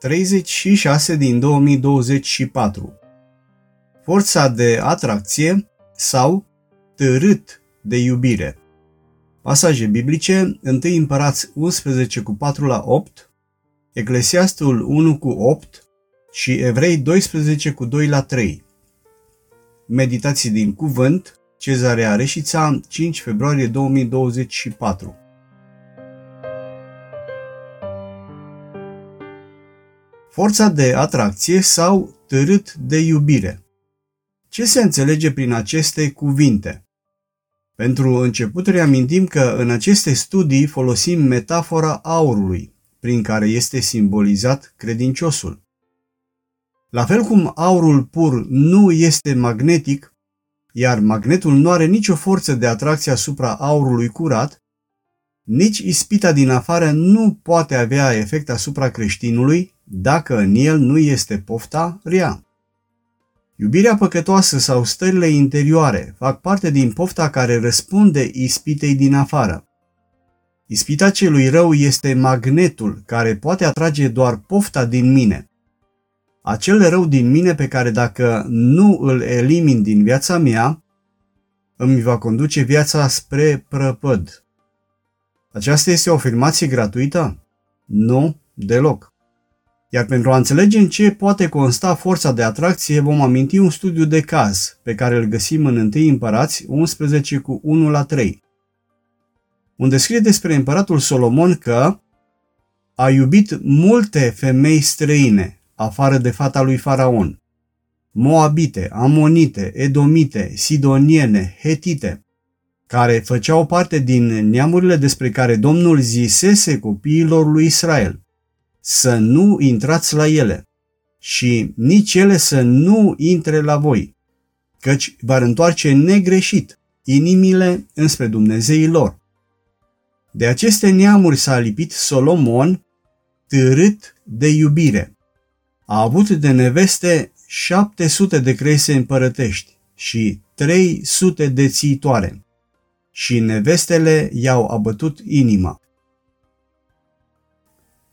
36 din 2024 Forța de atracție sau târât de iubire. Pasaje biblice 1 Împărați 11 cu 4 la 8 Eclesiastul 1 cu 8 și Evrei 12 cu 2 la 3 Meditații din cuvânt Cezarea Reșița 5 februarie 2024 forța de atracție sau târât de iubire. Ce se înțelege prin aceste cuvinte? Pentru început reamintim că în aceste studii folosim metafora aurului, prin care este simbolizat credinciosul. La fel cum aurul pur nu este magnetic, iar magnetul nu are nicio forță de atracție asupra aurului curat, nici ispita din afară nu poate avea efect asupra creștinului dacă în el nu este pofta rea. Iubirea păcătoasă sau stările interioare fac parte din pofta care răspunde ispitei din afară. Ispita celui rău este magnetul care poate atrage doar pofta din mine. Acel rău din mine pe care dacă nu îl elimin din viața mea, îmi va conduce viața spre prăpăd. Aceasta este o afirmație gratuită? Nu, deloc. Iar pentru a înțelege în ce poate consta forța de atracție, vom aminti un studiu de caz pe care îl găsim în 1 Împărați 11 cu 1 la 3, unde scrie despre împăratul Solomon că a iubit multe femei străine, afară de fata lui Faraon, moabite, amonite, edomite, sidoniene, hetite, care făceau parte din neamurile despre care Domnul zisese copiilor lui Israel – să nu intrați la ele și nici ele să nu intre la voi, căci va întoarce negreșit inimile înspre Dumnezeii lor. De aceste neamuri s-a lipit Solomon, târât de iubire. A avut de neveste 700 de crese împărătești și 300 de țitoare și nevestele i-au abătut inima.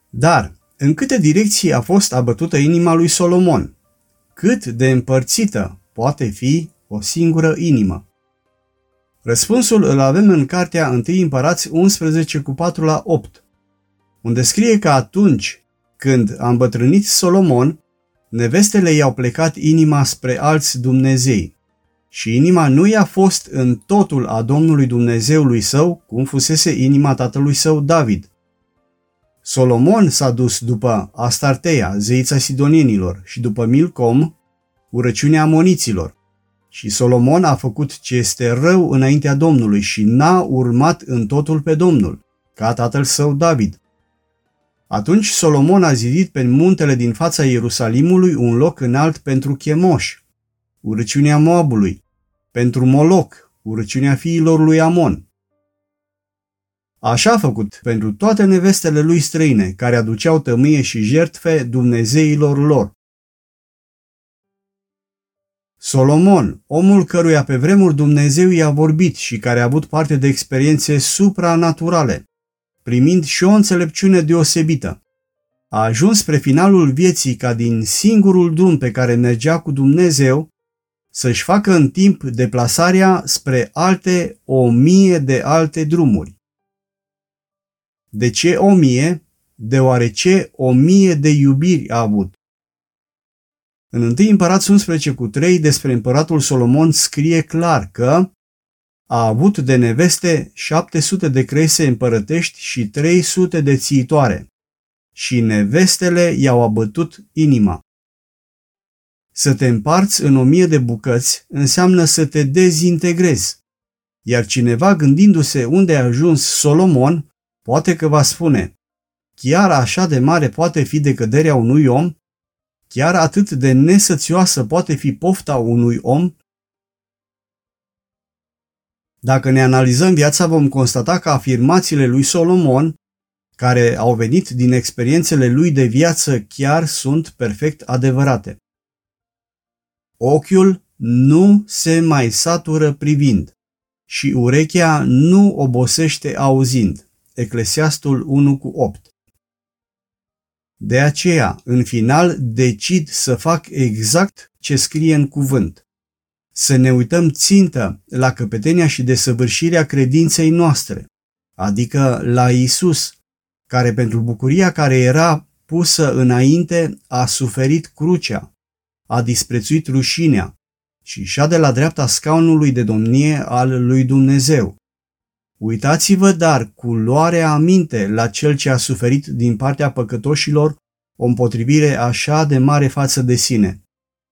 Dar în câte direcții a fost abătută inima lui Solomon? Cât de împărțită poate fi o singură inimă? Răspunsul îl avem în cartea 1 Împărați 11 cu 4 la 8, unde scrie că atunci când a îmbătrânit Solomon, nevestele i-au plecat inima spre alți Dumnezei și inima nu i-a fost în totul a Domnului Dumnezeului său, cum fusese inima tatălui său David – Solomon s-a dus după Astarteia, zeița sidonienilor, și după Milcom, urăciunea amoniților. Și Solomon a făcut ce este rău înaintea Domnului și n-a urmat în totul pe Domnul, ca tatăl său David. Atunci Solomon a zidit pe muntele din fața Ierusalimului un loc înalt pentru Chemoș, urăciunea Moabului, pentru Moloc, urăciunea fiilor lui Amon, Așa a făcut pentru toate nevestele lui străine, care aduceau tămâie și jertfe dumnezeilor lor. Solomon, omul căruia pe vremuri Dumnezeu i-a vorbit și care a avut parte de experiențe supranaturale, primind și o înțelepciune deosebită, a ajuns spre finalul vieții ca din singurul drum pe care mergea cu Dumnezeu să-și facă în timp deplasarea spre alte o mie de alte drumuri. De ce o mie? Deoarece o mie de iubiri a avut. În 1 Împărat 11 cu 3 despre împăratul Solomon scrie clar că a avut de neveste 700 de crese împărătești și 300 de țiitoare și nevestele i-au abătut inima. Să te împarți în o mie de bucăți înseamnă să te dezintegrezi, iar cineva gândindu-se unde a ajuns Solomon Poate că va spune, chiar așa de mare poate fi decăderea unui om? Chiar atât de nesățioasă poate fi pofta unui om? Dacă ne analizăm viața, vom constata că afirmațiile lui Solomon, care au venit din experiențele lui de viață, chiar sunt perfect adevărate. Ochiul nu se mai satură privind și urechea nu obosește auzind. Eclesiastul 1 cu 8. De aceea, în final, decid să fac exact ce scrie în cuvânt. Să ne uităm țintă la căpetenia și desăvârșirea credinței noastre, adică la Isus, care pentru bucuria care era pusă înainte a suferit crucea, a disprețuit rușinea și și de la dreapta scaunului de domnie al lui Dumnezeu. Uitați-vă, dar, cu luare aminte la cel ce a suferit din partea păcătoșilor o împotrivire așa de mare față de sine,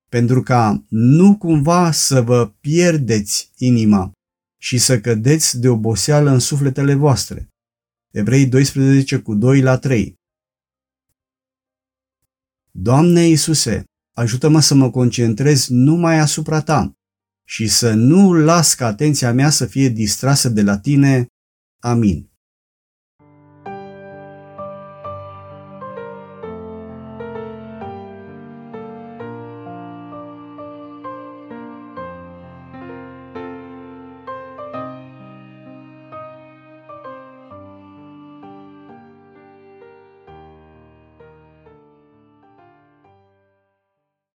pentru ca nu cumva să vă pierdeți inima și să cădeți de oboseală în sufletele voastre. Evrei 12 cu 2 la 3 Doamne Iisuse, ajută-mă să mă concentrez numai asupra Ta și să nu las ca atenția mea să fie distrasă de la Tine. Amin.